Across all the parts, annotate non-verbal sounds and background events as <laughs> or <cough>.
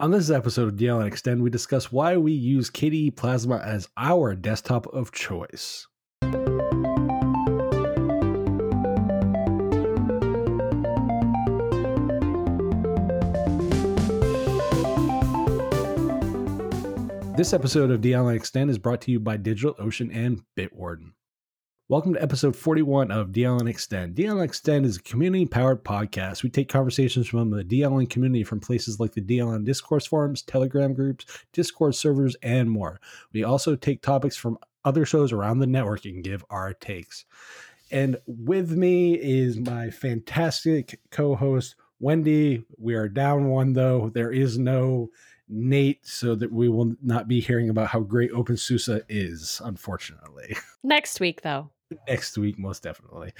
On this episode of DLN Extend, we discuss why we use KDE Plasma as our desktop of choice. This episode of DLN Extend is brought to you by DigitalOcean and Bitwarden. Welcome to episode 41 of DLN Extend. DLN Extend is a community powered podcast. We take conversations from the DLN community from places like the DLN Discourse forums, Telegram groups, Discord servers, and more. We also take topics from other shows around the network and give our takes. And with me is my fantastic co host, Wendy. We are down one, though. There is no Nate so that we will not be hearing about how great OpenSUSE is, unfortunately. <laughs> Next week, though <laughs> next week, most definitely.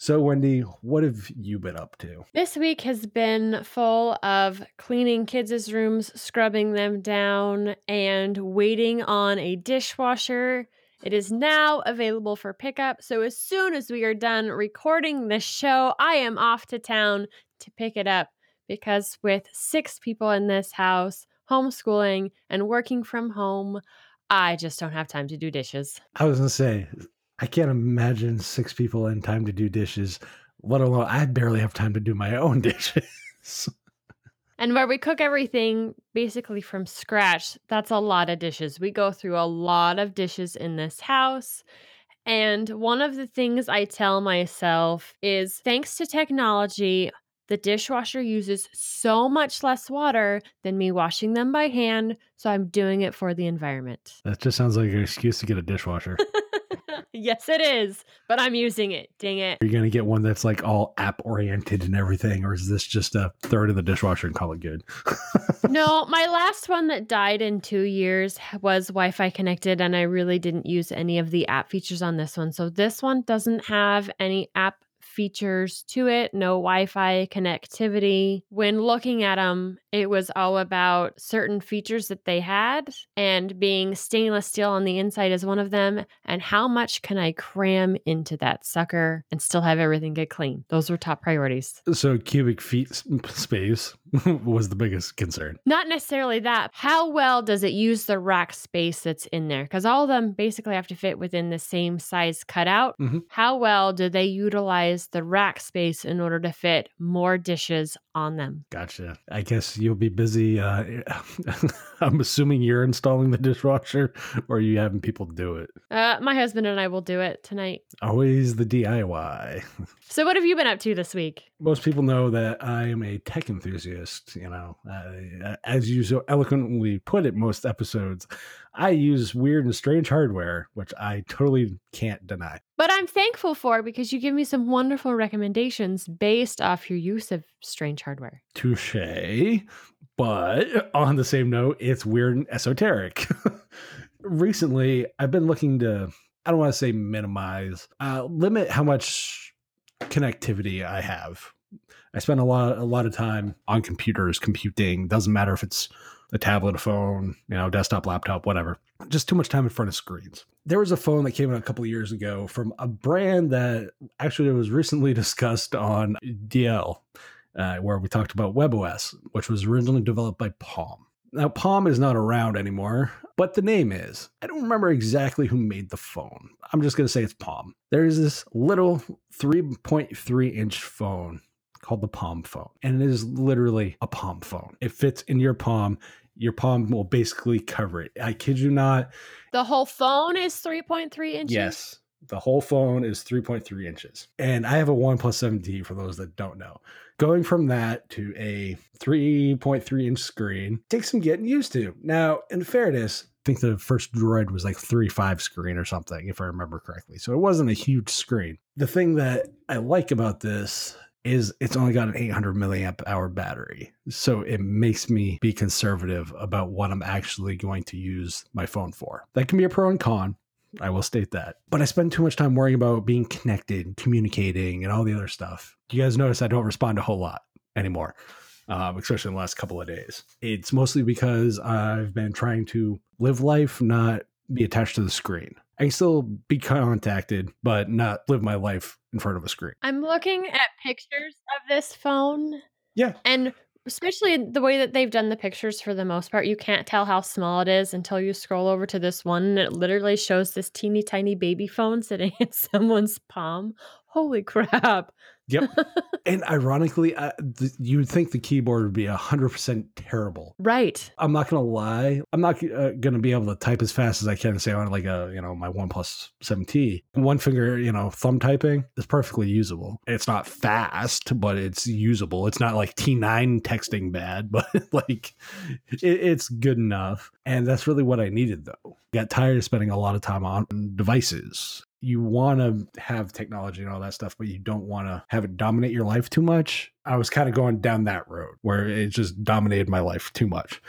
So, Wendy, what have you been up to? This week has been full of cleaning kids' rooms, scrubbing them down, and waiting on a dishwasher. It is now available for pickup. So, as soon as we are done recording this show, I am off to town to pick it up because with six people in this house, homeschooling and working from home, I just don't have time to do dishes. I was going to say, I can't imagine six people in time to do dishes, let alone I barely have time to do my own <laughs> dishes. and where we cook everything basically from scratch, that's a lot of dishes. We go through a lot of dishes in this house. And one of the things I tell myself is thanks to technology, the dishwasher uses so much less water than me washing them by hand. So I'm doing it for the environment. That just sounds like an excuse to get a dishwasher. <laughs> <laughs> yes, it is, but I'm using it. Dang it. Are you going to get one that's like all app oriented and everything, or is this just a throw it in the dishwasher and call it good? <laughs> no, my last one that died in two years was Wi Fi connected, and I really didn't use any of the app features on this one. So this one doesn't have any app features to it, no Wi Fi connectivity. When looking at them, it was all about certain features that they had, and being stainless steel on the inside is one of them. And how much can I cram into that sucker and still have everything get clean? Those were top priorities. So, cubic feet space <laughs> was the biggest concern. Not necessarily that. How well does it use the rack space that's in there? Because all of them basically have to fit within the same size cutout. Mm-hmm. How well do they utilize the rack space in order to fit more dishes on them? Gotcha. I guess you'll be busy. Uh, <laughs> I'm assuming you're installing the dishwasher or are you having people do it? Uh, my husband and I will do it tonight. Always the DIY. <laughs> so, what have you been up to this week? Most people know that I am a tech enthusiast you know, uh, as you so eloquently put it, most episodes, I use weird and strange hardware, which I totally can't deny. But I'm thankful for because you give me some wonderful recommendations based off your use of strange hardware. Touche. But on the same note, it's weird and esoteric. <laughs> Recently, I've been looking to, I don't want to say minimize, uh, limit how much connectivity I have I spend a lot a lot of time on computers computing. Doesn't matter if it's a tablet, a phone, you know, desktop, laptop, whatever. Just too much time in front of screens. There was a phone that came out a couple of years ago from a brand that actually was recently <laughs> discussed on DL, uh, where we talked about WebOS, which was originally developed by Palm. Now, Palm is not around anymore, but the name is. I don't remember exactly who made the phone. I'm just going to say it's Palm. There's this little 3.3 inch phone called the Palm phone. And it is literally a palm phone. It fits in your palm. Your palm will basically cover it. I kid you not. The whole phone is 3.3 inches? Yes. The whole phone is 3.3 inches. And I have a OnePlus 7T for those that don't know. Going from that to a 3.3 inch screen takes some getting used to. Now, in fairness, I think the first Droid was like 3.5 screen or something, if I remember correctly. So it wasn't a huge screen. The thing that I like about this is it's only got an 800 milliamp hour battery. So it makes me be conservative about what I'm actually going to use my phone for. That can be a pro and con. I will state that. But I spend too much time worrying about being connected, communicating, and all the other stuff. You guys notice I don't respond a whole lot anymore, um, especially in the last couple of days. It's mostly because I've been trying to live life, not be attached to the screen. I can still be contacted, but not live my life in front of a screen. I'm looking at pictures of this phone. Yeah. And Especially the way that they've done the pictures for the most part, you can't tell how small it is until you scroll over to this one and it literally shows this teeny tiny baby phone sitting <laughs> in someone's palm. Holy crap. Yep. <laughs> and ironically, uh, th- you would think the keyboard would be 100% terrible. Right. I'm not going to lie. I'm not uh, going to be able to type as fast as I can, say, on like a, you know, my OnePlus 7T. One finger, you know, thumb typing is perfectly usable. It's not fast, but it's usable. It's not like T9 texting bad, <laughs> but like it, it's good enough. And that's really what I needed, though. Got tired of spending a lot of time on devices you want to have technology and all that stuff, but you don't want to have it dominate your life too much. I was kind of going down that road where it just dominated my life too much.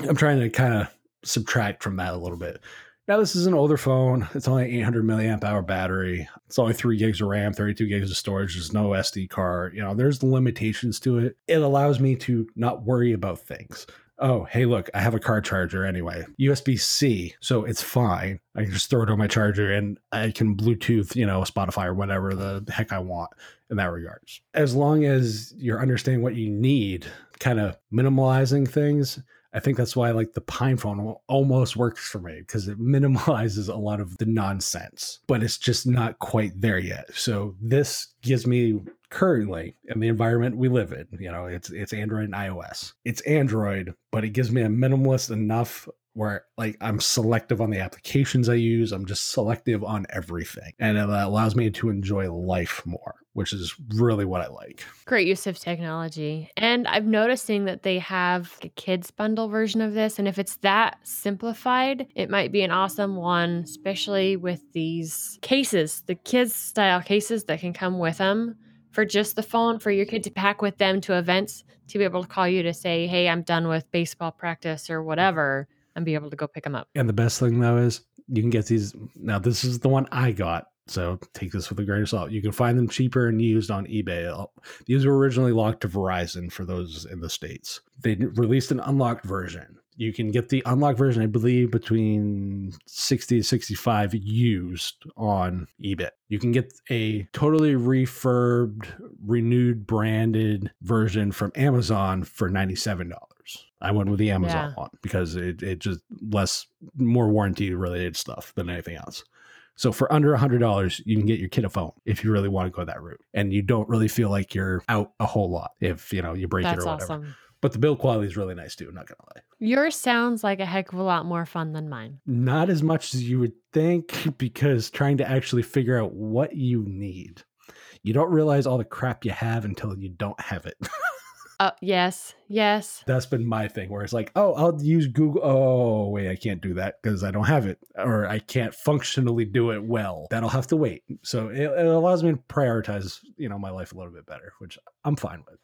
I'm trying to kind of subtract from that a little bit. Now, this is an older phone. It's only 800 milliamp hour battery. It's only three gigs of RAM, 32 gigs of storage. There's no SD card. You know, there's limitations to it. It allows me to not worry about things oh, hey, look, I have a car charger anyway, USB C, so it's fine. I can just throw it on my charger and I can Bluetooth, you know, Spotify or whatever the heck I want in that regards. As long as you're understanding what you need, kind of minimalizing things. I think that's why like the Pine phone almost works for me because it minimalizes a lot of the nonsense, but it's just not quite there yet. So this gives me currently in the environment we live in. You know, it's it's Android and iOS. It's Android, but it gives me a minimalist enough where like I'm selective on the applications I use. I'm just selective on everything. And it allows me to enjoy life more, which is really what I like. Great use of technology. And I'm noticing that they have a kids bundle version of this. And if it's that simplified, it might be an awesome one, especially with these cases, the kids style cases that can come with them for just the phone for your kid to pack with them to events to be able to call you to say, hey, I'm done with baseball practice or whatever, and be able to go pick them up. And the best thing though is you can get these. Now, this is the one I got. So take this with a grain of salt. You can find them cheaper and used on eBay. These were originally locked to Verizon for those in the States. They released an unlocked version you can get the unlocked version, I believe, between 60 to 65 used on eBay. You can get a totally refurbed, renewed, branded version from Amazon for $97. I went with the Amazon yeah. one because it, it just less, more warranty related stuff than anything else. So for under a hundred dollars, you can get your kid a phone if you really want to go that route, and you don't really feel like you're out a whole lot if you know you break That's it or whatever. Awesome. But the build quality is really nice too. I'm not gonna lie. Yours sounds like a heck of a lot more fun than mine. Not as much as you would think, because trying to actually figure out what you need, you don't realize all the crap you have until you don't have it. <laughs> Uh, yes, yes. That's been my thing where it's like, oh, I'll use Google. Oh, wait, I can't do that because I don't have it or I can't functionally do it well. That'll have to wait. So it, it allows me to prioritize, you know, my life a little bit better, which I'm fine with.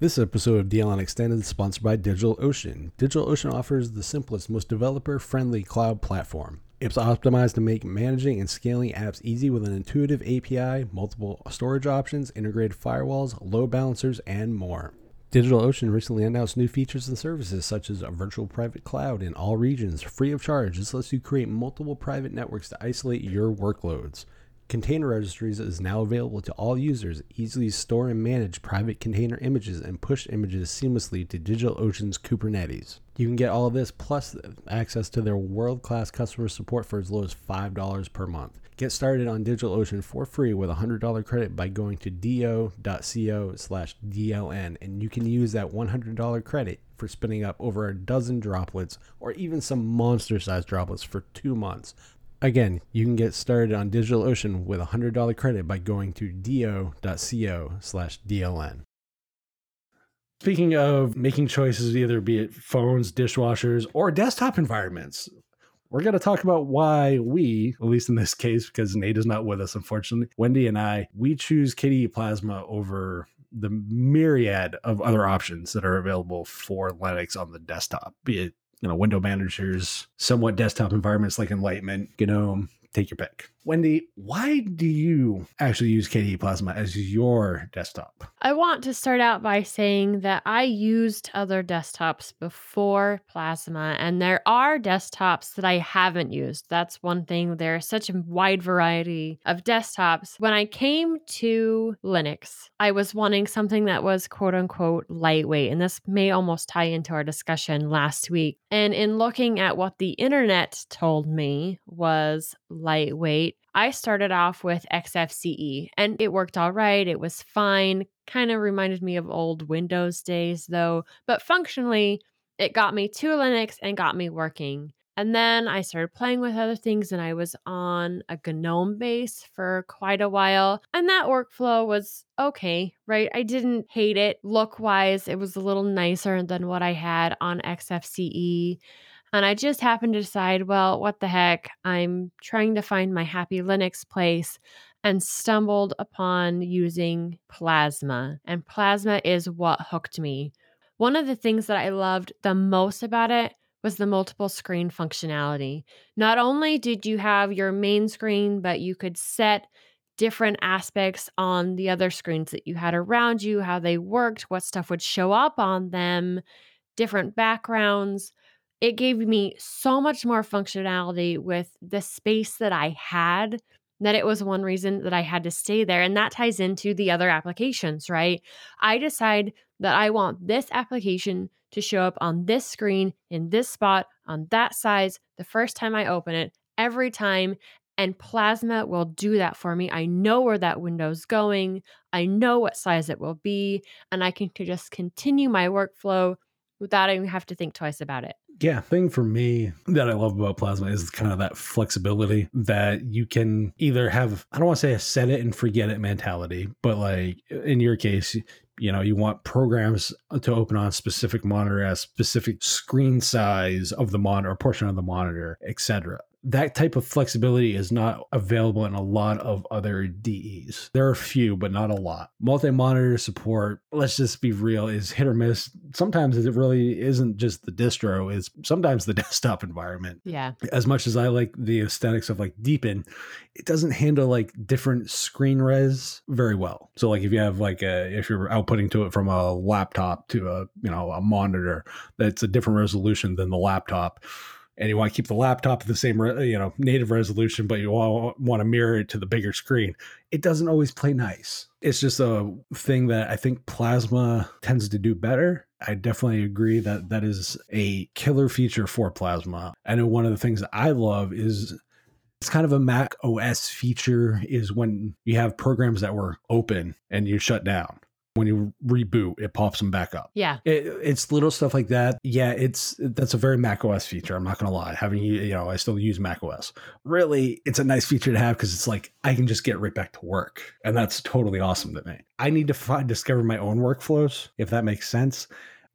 This episode of DLN Extended is sponsored by DigitalOcean. DigitalOcean offers the simplest, most developer friendly cloud platform. It's optimized to make managing and scaling apps easy with an intuitive API, multiple storage options, integrated firewalls, load balancers, and more. DigitalOcean recently announced new features and services such as a virtual private cloud in all regions, free of charge. This lets you create multiple private networks to isolate your workloads. Container Registries is now available to all users. Easily store and manage private container images and push images seamlessly to DigitalOcean's Kubernetes. You can get all of this plus access to their world class customer support for as low as $5 per month. Get started on DigitalOcean for free with a $100 credit by going to do.co slash DLN, and you can use that $100 credit for spinning up over a dozen droplets or even some monster sized droplets for two months. Again, you can get started on DigitalOcean with a $100 credit by going to do.co slash DLN. Speaking of making choices, either be it phones, dishwashers, or desktop environments, we're going to talk about why we, at least in this case, because Nate is not with us, unfortunately, Wendy and I, we choose KDE Plasma over the myriad of other options that are available for Linux on the desktop, be it you know window managers, somewhat desktop environments like Enlightenment, GNOME. Take your pick. Wendy, why do you actually use KDE Plasma as your desktop? I want to start out by saying that I used other desktops before Plasma, and there are desktops that I haven't used. That's one thing. There's such a wide variety of desktops. When I came to Linux, I was wanting something that was quote unquote lightweight, and this may almost tie into our discussion last week. And in looking at what the internet told me was lightweight, I started off with XFCE and it worked all right. It was fine. Kind of reminded me of old Windows days though, but functionally, it got me to Linux and got me working. And then I started playing with other things and I was on a GNOME base for quite a while. And that workflow was okay, right? I didn't hate it. Look wise, it was a little nicer than what I had on XFCE. And I just happened to decide, well, what the heck? I'm trying to find my happy Linux place and stumbled upon using Plasma. And Plasma is what hooked me. One of the things that I loved the most about it was the multiple screen functionality. Not only did you have your main screen, but you could set different aspects on the other screens that you had around you, how they worked, what stuff would show up on them, different backgrounds it gave me so much more functionality with the space that I had that it was one reason that I had to stay there. And that ties into the other applications, right? I decide that I want this application to show up on this screen, in this spot, on that size, the first time I open it, every time. And Plasma will do that for me. I know where that window's going, I know what size it will be, and I can just continue my workflow without even have to think twice about it. Yeah, thing for me that I love about Plasma is kind of that flexibility that you can either have, I don't want to say a set it and forget it mentality, but like in your case, you know, you want programs to open on specific monitor as specific screen size of the monitor, portion of the monitor, etc that type of flexibility is not available in a lot of other DEs. There are a few, but not a lot. Multi monitor support, let's just be real, is hit or miss. Sometimes it really isn't just the distro, is sometimes the <laughs> desktop environment. Yeah. As much as I like the aesthetics of like Deepin, it doesn't handle like different screen res very well. So like if you have like a if you're outputting to it from a laptop to a you know a monitor that's a different resolution than the laptop and you want to keep the laptop at the same you know native resolution but you want to mirror it to the bigger screen. It doesn't always play nice. It's just a thing that i think plasma tends to do better. I definitely agree that that is a killer feature for plasma. I know one of the things that i love is it's kind of a Mac OS feature is when you have programs that were open and you shut down when you reboot, it pops them back up. Yeah, it, it's little stuff like that. Yeah, it's that's a very Mac OS feature. I'm not gonna lie. Having you know, I still use Mac OS. Really, it's a nice feature to have because it's like I can just get right back to work, and that's totally awesome to me. I need to find discover my own workflows if that makes sense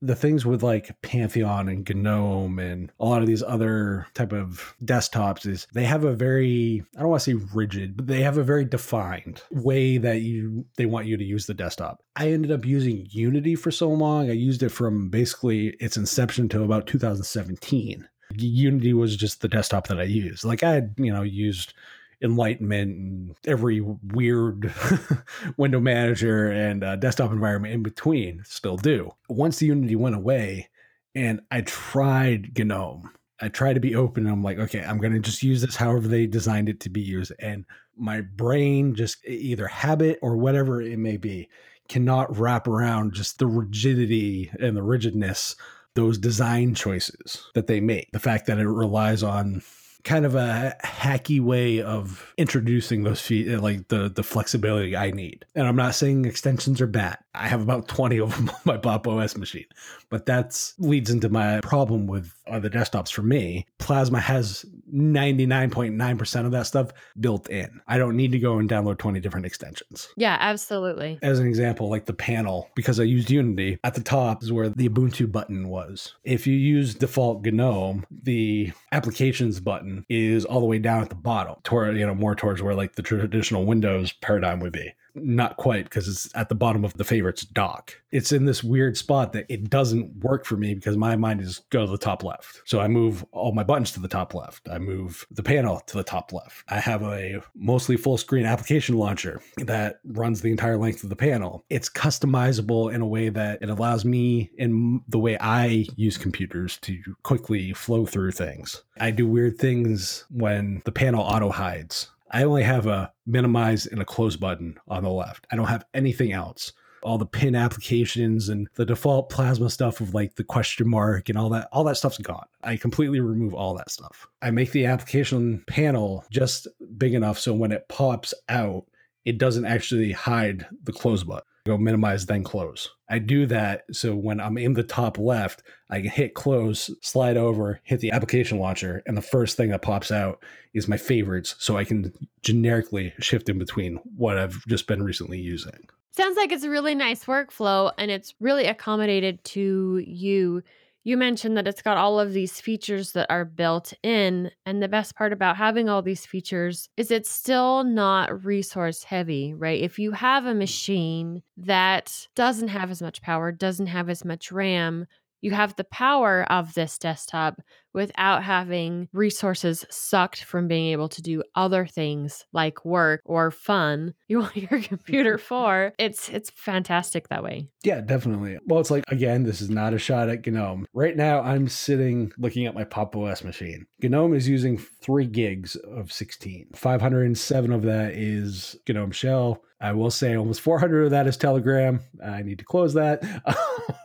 the things with like Pantheon and GNOME and a lot of these other type of desktops is they have a very I don't want to say rigid, but they have a very defined way that you they want you to use the desktop. I ended up using Unity for so long. I used it from basically its inception to about 2017. Unity was just the desktop that I used. Like I had, you know, used enlightenment and every weird <laughs> window manager and uh, desktop environment in between still do. Once the Unity went away and I tried GNOME, I tried to be open. I'm like, okay, I'm going to just use this however they designed it to be used. And my brain, just either habit or whatever it may be, cannot wrap around just the rigidity and the rigidness those design choices that they make. The fact that it relies on kind of a hacky way of introducing those feet like the the flexibility I need. And I'm not saying extensions are bad. I have about <laughs> 20 of them on my Pop OS machine. But that leads into my problem with uh, other desktops for me. Plasma has 99.9% of that stuff built in. I don't need to go and download 20 different extensions. Yeah, absolutely. As an example, like the panel, because I used Unity, at the top is where the Ubuntu button was. If you use default GNOME, the applications button is all the way down at the bottom, toward you know more towards where like the traditional Windows paradigm would be. Not quite because it's at the bottom of the favorites dock. It's in this weird spot that it doesn't work for me because my mind is go to the top left. So I move all my buttons to the top left. I move the panel to the top left. I have a mostly full screen application launcher that runs the entire length of the panel. It's customizable in a way that it allows me in the way I use computers to quickly flow through things. I do weird things when the panel auto hides. I only have a minimize and a close button on the left. I don't have anything else. All the pin applications and the default plasma stuff of like the question mark and all that, all that stuff's gone. I completely remove all that stuff. I make the application panel just big enough so when it pops out, it doesn't actually hide the close button. Go minimize, then close. I do that so when I'm in the top left, I can hit close, slide over, hit the application launcher, and the first thing that pops out is my favorites so I can generically shift in between what I've just been recently using. Sounds like it's a really nice workflow and it's really accommodated to you you mentioned that it's got all of these features that are built in. And the best part about having all these features is it's still not resource heavy, right? If you have a machine that doesn't have as much power, doesn't have as much RAM, you have the power of this desktop without having resources sucked from being able to do other things like work or fun. <laughs> You want your computer <laughs> for it's it's fantastic that way. Yeah definitely. Well it's like again this is not a shot at gnome. Right now i'm sitting looking at my pop os machine. Gnome is using three gigs of 16 507 of that is gnome shell. I will say almost 400 of that is Telegram. I need to close that.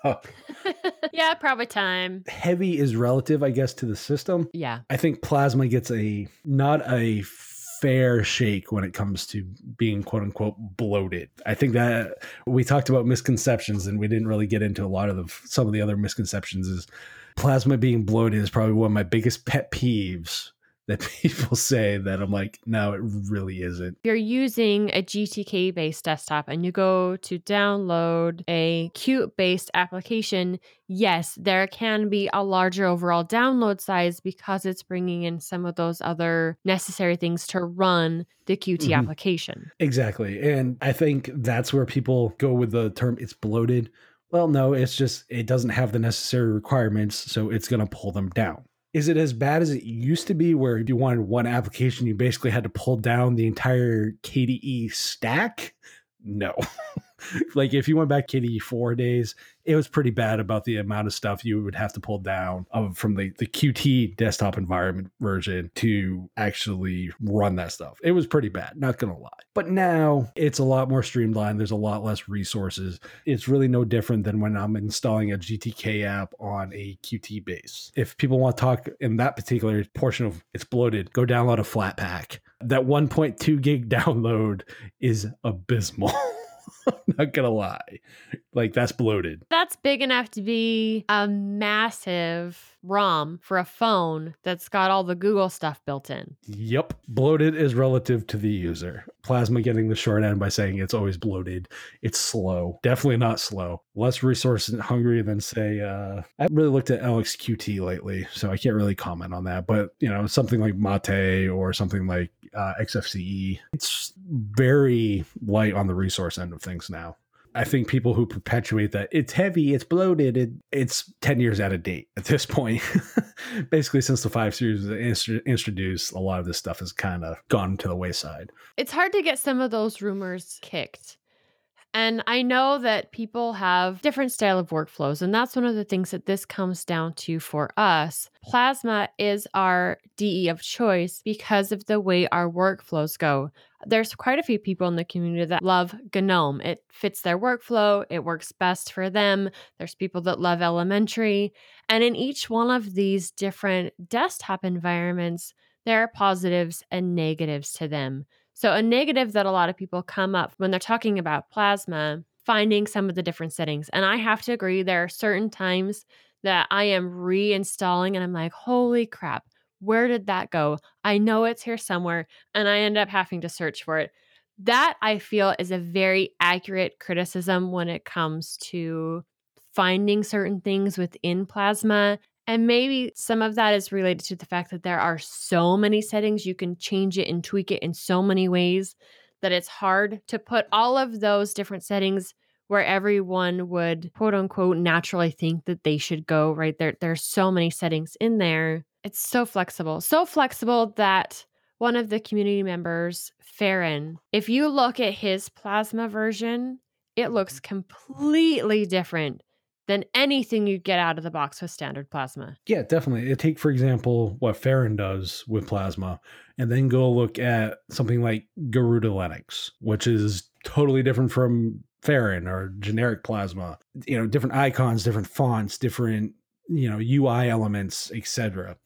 <laughs> yeah, probably time. Heavy is relative, I guess, to the system. Yeah. I think Plasma gets a not a fair shake when it comes to being quote unquote bloated. I think that we talked about misconceptions and we didn't really get into a lot of the, some of the other misconceptions is plasma being bloated is probably one of my biggest pet peeves that <laughs> people say that I'm like, no, it really isn't. You're using a GTK based desktop and you go to download a Qt based application. Yes, there can be a larger overall download size because it's bringing in some of those other necessary things to run the Qt mm-hmm. application. Exactly. And I think that's where people go with the term it's bloated. Well, no, it's just it doesn't have the necessary requirements, so it's going to pull them down. Is it as bad as it used to be, where if you wanted one application, you basically had to pull down the entire KDE stack? No. <laughs> like if you went back KDE four days, it was pretty bad about the amount of stuff you would have to pull down of, from the, the Qt desktop environment version to actually run that stuff. It was pretty bad, not gonna lie. But now it's a lot more streamlined. There's a lot less resources. It's really no different than when I'm installing a GTK app on a Qt base. If people want to talk in that particular portion of it's bloated, go download a Flatpak. That 1.2 gig <laughs> download is abysmal. <laughs> <laughs> not gonna lie. Like that's bloated. That's big enough to be a massive ROM for a phone that's got all the Google stuff built in. Yep. Bloated is relative to the user. Plasma getting the short end by saying it's always bloated. It's slow. Definitely not slow. Less resource hungry than say uh I haven't really looked at LXQT lately, so I can't really comment on that. But you know, something like Mate or something like uh, XFCE, it's very light on the resource end of things now. I think people who perpetuate that it's heavy, it's bloated, it, it's 10 years out of date at this point. <laughs> Basically, since the five series was introduced, a lot of this stuff has kind of gone to the wayside. It's hard to get some of those rumors kicked. And I know that people have different style of workflows and that's one of the things that this comes down to for us. Plasma is our DE of choice because of the way our workflows go. There's quite a few people in the community that love GNOME. It fits their workflow, it works best for them. There's people that love elementary. And in each one of these different desktop environments, there are positives and negatives to them. So, a negative that a lot of people come up when they're talking about plasma, finding some of the different settings. And I have to agree, there are certain times that I am reinstalling and I'm like, holy crap, where did that go? I know it's here somewhere. And I end up having to search for it. That I feel is a very accurate criticism when it comes to finding certain things within plasma and maybe some of that is related to the fact that there are so many settings. You can change it and tweak it in so many ways that it's hard to put all of those different settings where everyone would quote unquote naturally think that they should go, right? There there's so many settings in there. It's so flexible. So flexible that one of the community members, Farron, if you look at his plasma version, it looks mm-hmm. completely different than anything you get out of the box with standard plasma. Yeah, definitely. Take, for example, what Farron does with plasma, and then go look at something like Garuda Linux, which is totally different from Farron or generic plasma. You know, different icons, different fonts, different, you know, UI elements, etc.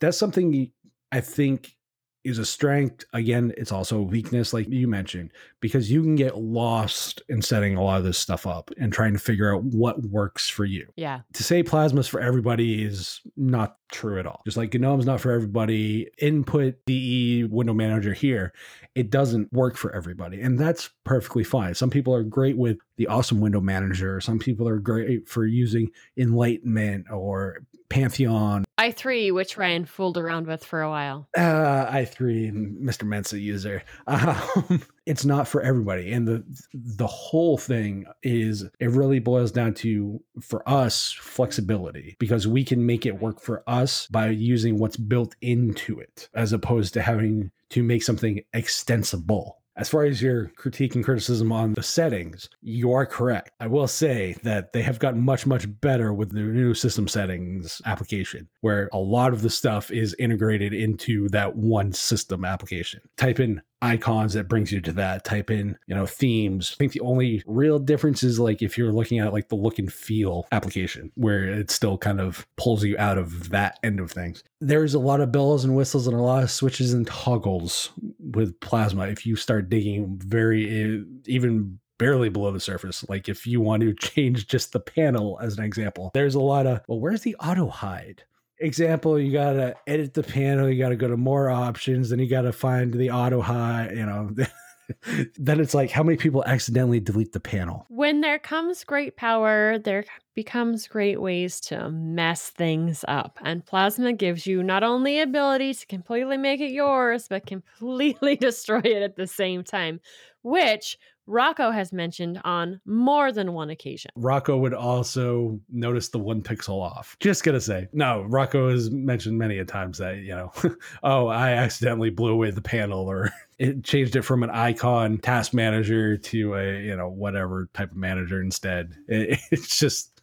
That's something I think is a strength. Again, it's also a weakness, like you mentioned, because you can get lost in setting a lot of this stuff up and trying to figure out what works for you. Yeah. To say plasma's for everybody is not true at all. Just like GNOME's not for everybody, input DE window manager here, it doesn't work for everybody. And that's perfectly fine. Some people are great with the awesome window manager. Some people are great for using Enlightenment or Pantheon. i3, which Ryan fooled around with for a while. Uh, i3, Mr. Mensa user. <laughs> Um, it's not for everybody, and the the whole thing is it really boils down to for us flexibility because we can make it work for us by using what's built into it, as opposed to having to make something extensible. As far as your critique and criticism on the settings, you are correct. I will say that they have gotten much, much better with the new system settings application, where a lot of the stuff is integrated into that one system application. Type in icons that brings you to that type in you know themes i think the only real difference is like if you're looking at like the look and feel application where it still kind of pulls you out of that end of things there's a lot of bells and whistles and a lot of switches and toggles with plasma if you start digging very eh, even barely below the surface. Like if you want to <laughs> change just the panel as an example, there's a lot of, well, where's the auto hide? Example, you gotta edit the panel, you gotta go to more options, then you gotta find the auto hide, you know. <laughs> then it's like how many people accidentally delete the panel when there comes great power there becomes great ways to mess things up and plasma gives you not only ability to completely make it yours but completely <laughs> destroy it at the same time which Rocco has mentioned on more than one occasion. Rocco would also notice the one pixel off. Just gonna say, no, Rocco has mentioned many a times that, you know, <laughs> oh, I accidentally blew away the panel or <laughs> it changed it from an icon task manager to a, you know, whatever type of manager instead. <laughs> It, it's just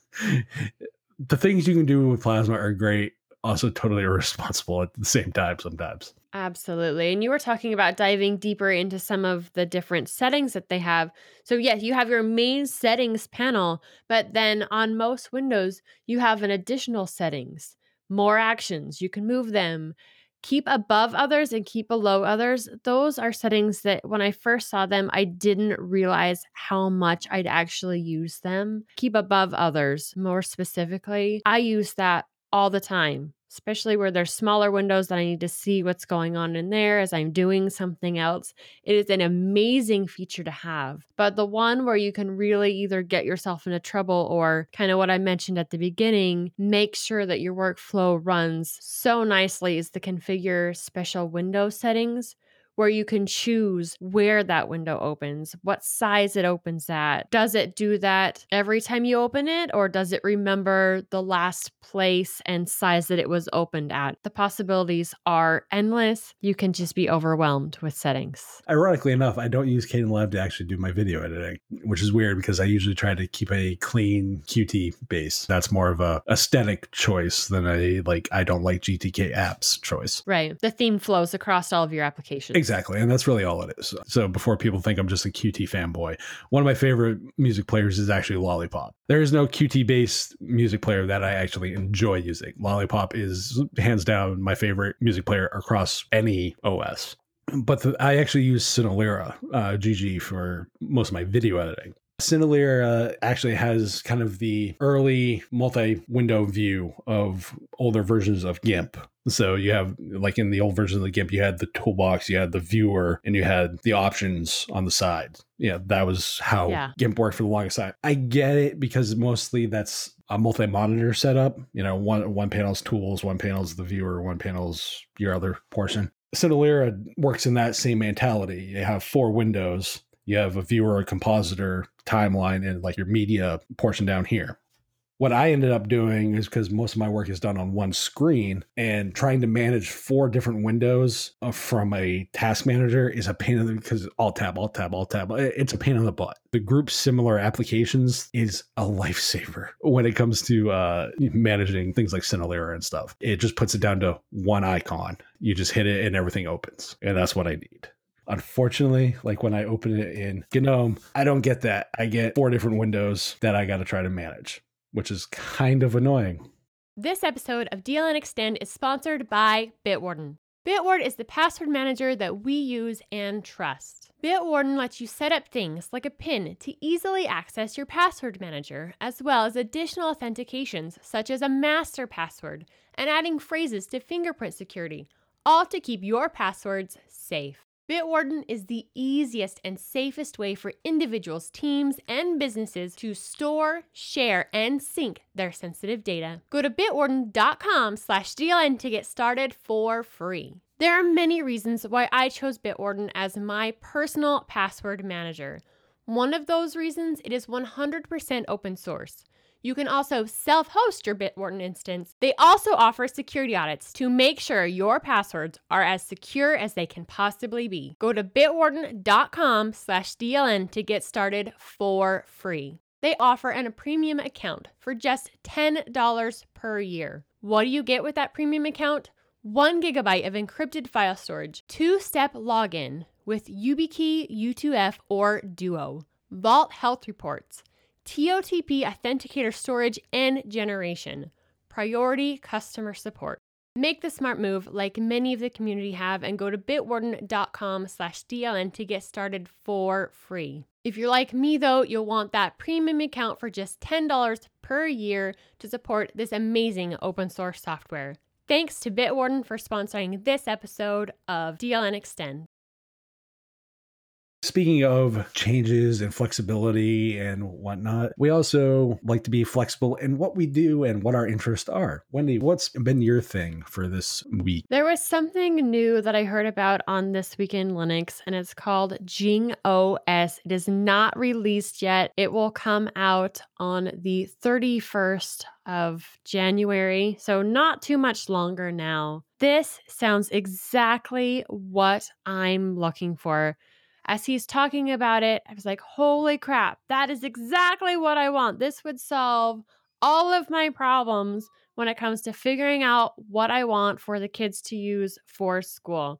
the things you can do with Plasma are great, also totally <laughs> irresponsible at the same time sometimes. Absolutely. And you were talking about diving deeper into some of the different settings that they have. So, yes, you have your main settings panel, but then on most windows, you have an additional settings, more actions. You can move them, keep above others and keep below others. Those are settings that when I first saw them, I didn't realize how much I'd actually use them. Keep above others, more specifically, I use that all the time especially where there's smaller windows that I need to see what's going on in there as I'm doing something else. It is an amazing feature to have. But the one where you can really either get yourself into trouble or kind of what I mentioned at the beginning, make sure that your workflow runs so nicely is the configure special window settings where you can choose where that window opens, what size it opens at. Does it do that every time you open it, or does it remember the last place and size that it was opened at? The possibilities are endless. You can just be overwhelmed with settings. Ironically enough, I don't use Kdenlive to actually do my video editing, which is weird because I usually try to keep a clean Qt base. That's more of a aesthetic choice than a like I don't like GTK apps choice. Right. The theme flows across all of your applications. Exactly. And that's really all it is. So before people think I'm just a Qt fanboy, one of my favorite music players is actually Lollipop. There is no Qt based music player that I actually enjoy using. Lollipop is hands down my favorite music player across any OS. But the, I actually use Cinelerra uh, GG for most of my video editing. Cinelerra actually has kind of the early multi window view of older versions of GIMP. So you have, like in the old version of the GIMP, you had the toolbox, you had the viewer, and you had the options on the side. Yeah, that was how Yeah. GIMP worked for the longest time. I get it because mostly that's a multi-monitor setup. You know, one one panel's tools, one panel's the viewer, one panel's your other portion. Cinelerra works in that same mentality. You have four windows. You have a viewer, a compositor, timeline, and like your media portion down here what I ended up doing is because most of my work is done on one screen and trying to manage four different windows uh, from a task manager is a pain in the because alt tab, alt tab, alt tab. It's a pain in the butt. The group similar applications is a lifesaver <laughs> when it comes to uh, managing things like Cinelerra and stuff. It just puts it down to one icon. You just hit it and everything opens. And that's what I need. Unfortunately, like when I open it in GNOME, I don't get that. I get four different windows that I got to try to manage which is kind of annoying. This episode of DLN Extend is sponsored by Bitwarden. Bitwarden is the password manager that we use and trust. Bitwarden lets you set up things like a PIN to easily access your password manager, as well as additional authentications such as a master password and adding phrases to fingerprint security, all to keep your passwords safe. Bitwarden is the easiest and safest way for individuals, teams, and businesses to store, share, and sync their sensitive data. Go to bitwarden.com slash DLN to get started for free. There are many reasons why I chose Bitwarden as my personal password manager. One of those reasons, it is 100% open source. You can also self host your Bitwarden instance. They also offer security audits to make sure your passwords are as secure as they can possibly be. Go to bitwarden.com slash DLN to get started for free. They offer an, a premium account for just $10 per year. What do you get with that premium account? One gigabyte of encrypted file storage, two step login with YubiKey, U2F, or Duo, Vault Health Reports TOTP authenticator storage and generation, priority customer support. Make the smart move like many of the community have and go to bitwarden.com slash DLN to get started for free. If you're like me though, you'll want that premium account for just $10 per year to support this amazing open source software. Thanks to Bitwarden for sponsoring this episode of DLN Extend. Speaking of changes and flexibility and whatnot, we also like to be flexible in what we do and what our interests are. Wendy, what's been your thing for this week? There was something new that I heard about on This Week in Linux, and it's called Jing OS. It is not released yet. It will come out on the 31st of January, so not too much longer now. This sounds exactly what I'm looking for as he's talking about it, I was like, holy crap, that is exactly what I want. This would solve all of my problems when it comes to figuring out what I want for the kids to use for school.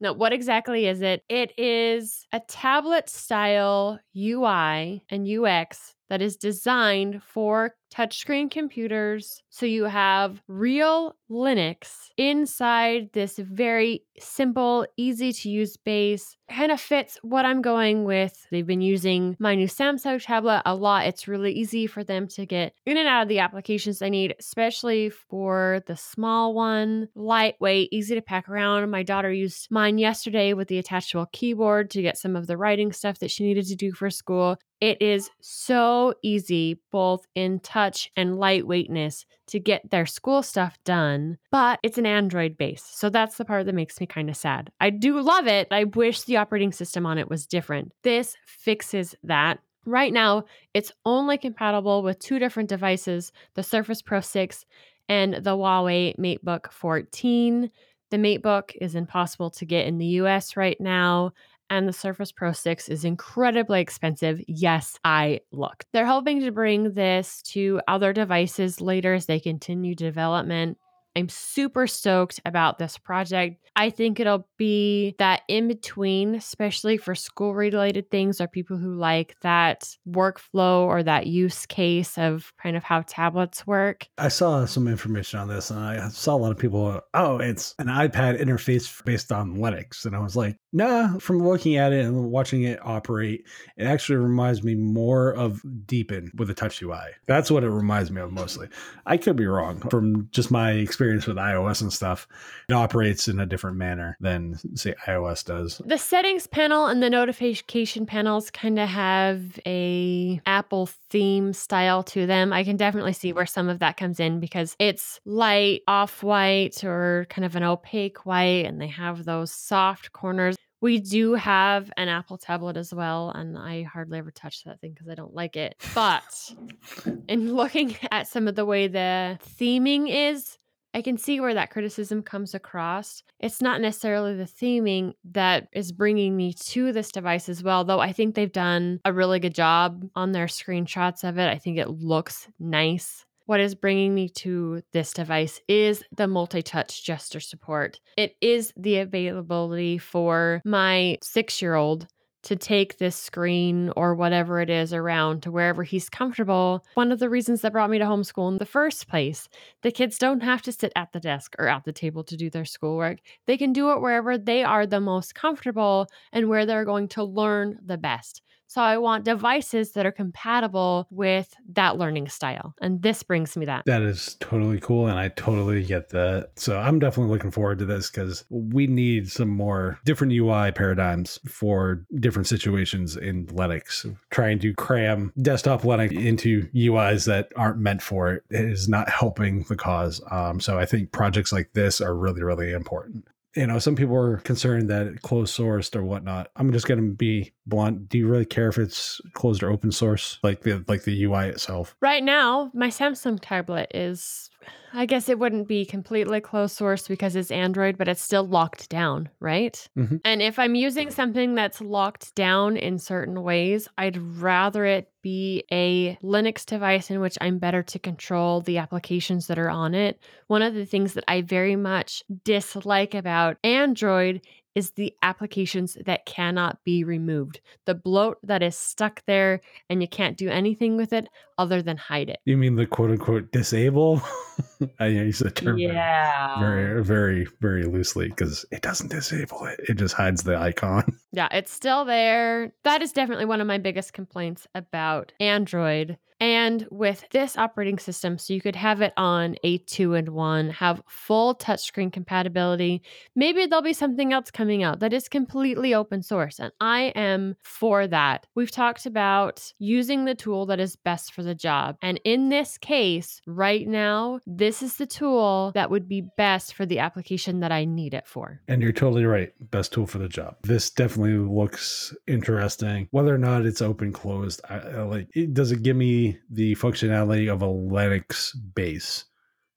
Now, what exactly is it? It is a tablet style UI and UX that is designed for touchscreen computers. So you have real Linux inside this very simple, easy to use base. Kind of fits what I'm going with. They've been using my new Samsung tablet a lot. It's really easy for them to get in and out of the applications they need, especially for the small one. Lightweight, easy to pack around. My daughter used mine yesterday with the attachable keyboard to get some of the writing stuff that she needed to do for school. It is so easy, both in touch and lightweightness, to get their school stuff done, but it's an Android base. So that's the part that makes me kind of sad. I do love it. I wish the operating system on it was different. This fixes that. Right now, it's only compatible with two different devices the Surface Pro 6 and the Huawei MateBook 14. The MateBook is impossible to get in the US right now and the Surface Pro 6 is incredibly expensive. Yes, I looked. They're hoping to bring this to other devices later as they continue development. I'm super stoked about this project. I think it'll be that in between, especially for school related things or people who like that workflow or that use case of kind of how tablets work. I saw some information on this and I saw a lot of people, oh, it's an iPad interface based on Linux. And I was like, nah, from looking at it and watching it operate, it actually reminds me more of Deepin with a touch UI. That's what it reminds me of mostly. I could be wrong from just my experience experience with iOS and stuff, it operates in a different manner than say iOS does. The settings panel and the notification panels kind of have a Apple theme style to them. I can definitely see where some of that comes in because it's light, off-white or kind of an opaque white and they have those soft corners. We do have an Apple tablet as well, and I hardly ever touch that thing because I don't like it. But <laughs> in looking at some of the way the theming is, I can see where that criticism comes across. It's not necessarily the theming that is bringing me to this device as well, though I think they've done a really good job on their screenshots of it. I think it looks nice. What is bringing me to this device is the multi touch gesture support. It is the availability for my six year old to take this screen or whatever it is around to wherever he's comfortable. One of the reasons that brought me to homeschool in the first place. The kids don't have to sit at the desk or at the table to do their schoolwork. They can do it wherever they are the most comfortable and where they're going to learn the best. So I want devices that are compatible with that learning style. And this brings me that. That is totally cool. And I totally get that. So I'm definitely looking forward to this because we need some more different UI paradigms for different situations in Linux. Trying to cram desktop Linux into UIs that aren't meant for it is not helping the cause. Um, so I think projects like this are really, really important you know, some people are concerned that closed sourced or whatnot. I'm just going to be blunt. Do you really care if it's closed or open source, like the like the UI itself? Right now, my Samsung tablet is. I guess it wouldn't be completely closed source because it's Android, but it's still locked down, right? Mhm. And if I'm using something that's locked down in certain ways, I'd rather it be a Linux device in which I'm better to control the applications that are on it. One of the things that I very much dislike about Android is the applications that cannot be removed. The bloat that is stuck there and you can't do anything with it other than hide it. You mean the quote unquote disable? <laughs> I use the term Yeah. very, very, very loosely because it doesn't disable it. It just hides the icon. <laughs> Yeah, it's still there. That is definitely one of my biggest complaints about Android. And with this operating system, so you could have it on a two and one, have full touchscreen compatibility. Maybe there'll be something else coming out that is completely open source. And I am for that. We've talked about using the tool that is best for the job. And in this case, right now, this is the tool that would be best for the application that I need it for. And you're totally right. Best tool for the job. This definitely looks interesting. Whether or not it's open closed, I, I like. It, does it give me the functionality of a Linux base?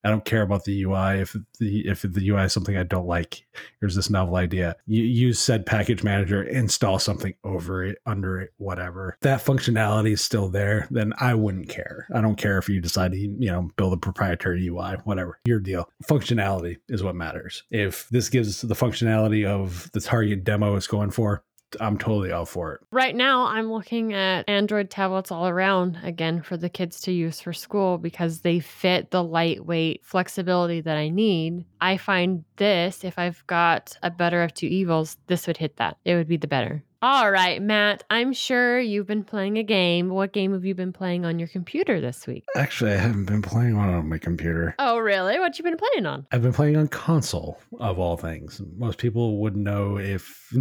I don't care about the UI. If the if the UI is something I don't like, here's this novel idea. You use said package manager, install something over it, under it, whatever. That functionality is still there, then I wouldn't care. I don't care if you decide to, you know, build a proprietary UI, whatever. Your deal. Functionality is what matters. If this gives the functionality of the target demo it's going for, I'm totally all for it. Right now, I'm looking at Android tablets all around again for the kids to use for school because they fit the lightweight flexibility that I need. I find this, if I've got a better of two evils, this would hit that. It would be the better. All right, Matt, I'm sure you've been playing a game. What game have you been playing on your computer this week? Actually, I haven't been playing one on my computer. Oh, really? What you been playing on? I've been playing on console of all things. Most people would know if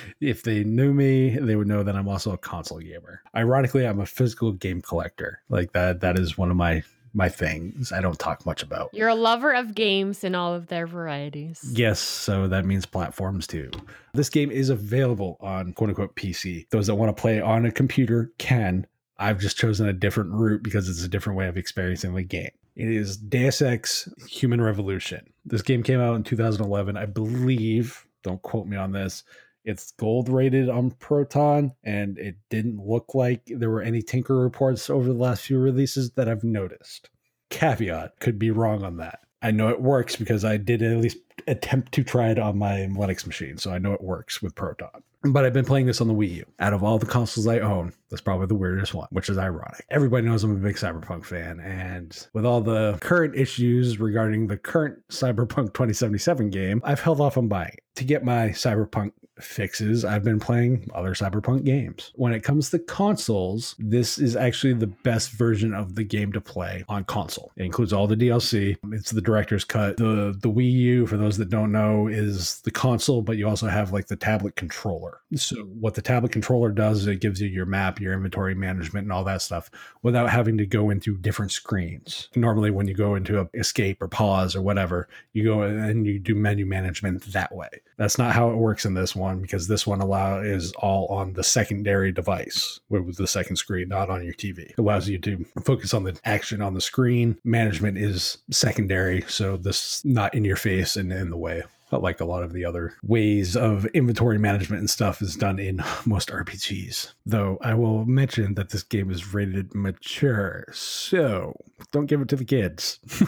<laughs> if they knew me, they would know that I'm also a console gamer. Ironically, I'm a physical game collector. Like that that is one of my my things I don't talk much about. You're a lover of games in all of their varieties. Yes, so that means platforms too. This game is available on quote unquote PC. Those that want to play on a computer can. I've just chosen a different route because it's a different way of experiencing the game. It is Deus Ex Human Revolution. This game came out in 2011, I believe. Don't quote me on this. It's gold rated on Proton, and it didn't look like there were any Tinker reports over the last few releases that I've noticed. Caveat could be wrong on that. I know it works because I did at least attempt to try it on my Linux machine, so I know it works with Proton. But I've been playing this on the Wii U. Out of all the consoles I own, that's probably the weirdest one, which is ironic. Everybody knows I'm a big Cyberpunk fan, and with all the current issues regarding the current Cyberpunk 2077 game, I've held off on buying it. To get my Cyberpunk fixes, I've been playing other Cyberpunk games. When it comes to consoles, this is actually the best version of the game to play on console. It includes all the DLC. It's the director's cut. The the Wii U, for those that don't know, is the console, but you also have like the tablet controller. So what the tablet controller does is it gives you your map, your inventory management, and all that stuff without having to go into different screens. Normally, when you go into a escape or pause or whatever, you go and you do menu management that way. That's not how it works in this one because this one allow is all on the secondary device with the second screen, not on your TV. It allows you to focus on the action on the screen. Management is secondary, so this not in your face and in the way like a lot of the other ways of inventory management and stuff is done in <laughs> most RPGs. Though I will mention that this game is rated mature, so don't give it to the kids. <laughs>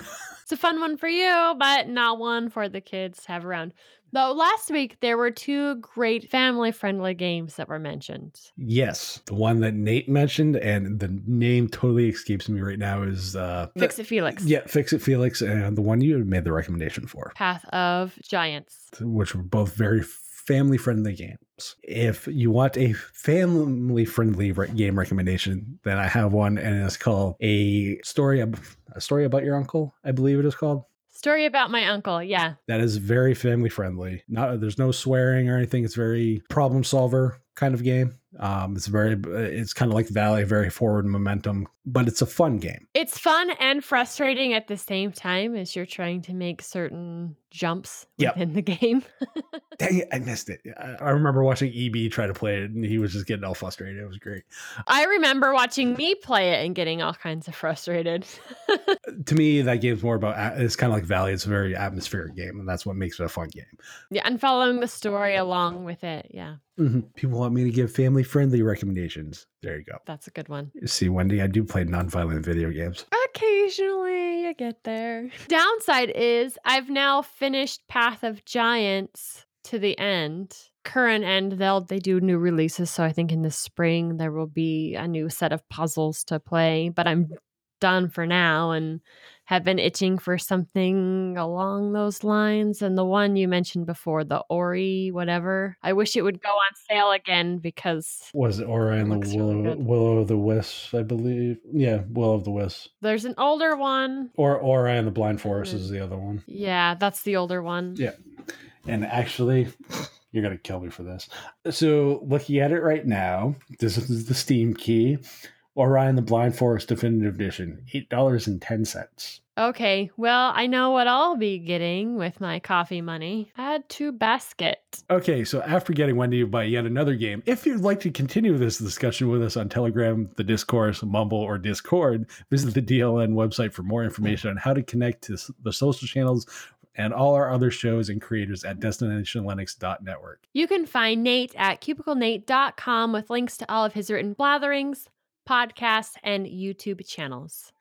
it's a fun one for you, but not one for the kids to have around. Though last week there were two great family friendly games that were mentioned. Yes. The one that Nate mentioned, and the name totally escapes me right now, is uh, Fix It Felix. Yeah, Fix It Felix, and the one you made the recommendation for Path of Giants, which were both very family friendly games. If you want a family friendly re- game recommendation, then I have one, and it's called A Story, of, a story About Your Uncle, I believe it is called. Story about my uncle. Yeah. That is very family friendly. Not there's no swearing or anything. It's very problem solver kind of game. Um, it's very, it's kind of like Valley, very forward momentum, but it's a fun game. It's fun and frustrating at the same time as you're trying to make certain jumps yep. within the game. <laughs> Dang it, I missed it. I remember watching EB try to play it and he was just getting all frustrated. It was great. I remember watching me play it and getting all kinds of frustrated. <laughs> to me, that game's more about, it's kind of like Valley. It's a very atmospheric game and that's what makes it a fun game. Yeah, and following the story along with it. Yeah. Mm-hmm. People want me to give family friendly recommendations. There you go. That's a good one. See, Wendy, I do play non-violent video games. Occasionally, you get there. Downside is I've now finished Path of Giants to the end. Current end, they'll they do new releases. So I think in the spring there will be a new set of puzzles to play. But I'm done for now, and have been itching for something along those lines. And the one you mentioned before, the Ori, whatever, I wish it would go on sale again because. Was it Ori and the Willow, really Willow of the Wisps, I believe? Yeah, Willow of the Wisps. There's an older one. Or Ori and the Blind Forest mm. is the other one. Yeah, that's the older one. Yeah. And actually, you're going to kill me for this. So, looking at it right now, this is the Steam key. Ori and the Blind Forest Definitive Edition, $8.10. Okay, well, I know what I'll be getting with my coffee money. Add to basket. Okay, so after getting Wendy by yet another game, if you'd like to continue this discussion with us on Telegram, the Discourse, Mumble, or Discord, visit the DLN website for more information on how to connect to the social channels and all our other shows and creators at destinationlinux.network. You can find Nate at cubiclenate.com with links to all of his written blatherings, podcasts, and YouTube channels.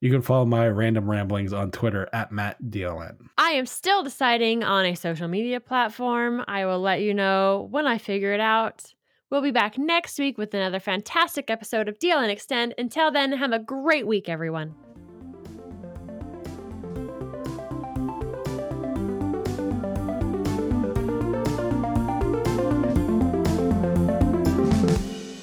You can follow my random ramblings on Twitter at MattDLN. I am still deciding on a social media platform. I will let you know when I figure it out. We'll be back next week with another fantastic episode of DLN Extend. Until then, have a great week, everyone.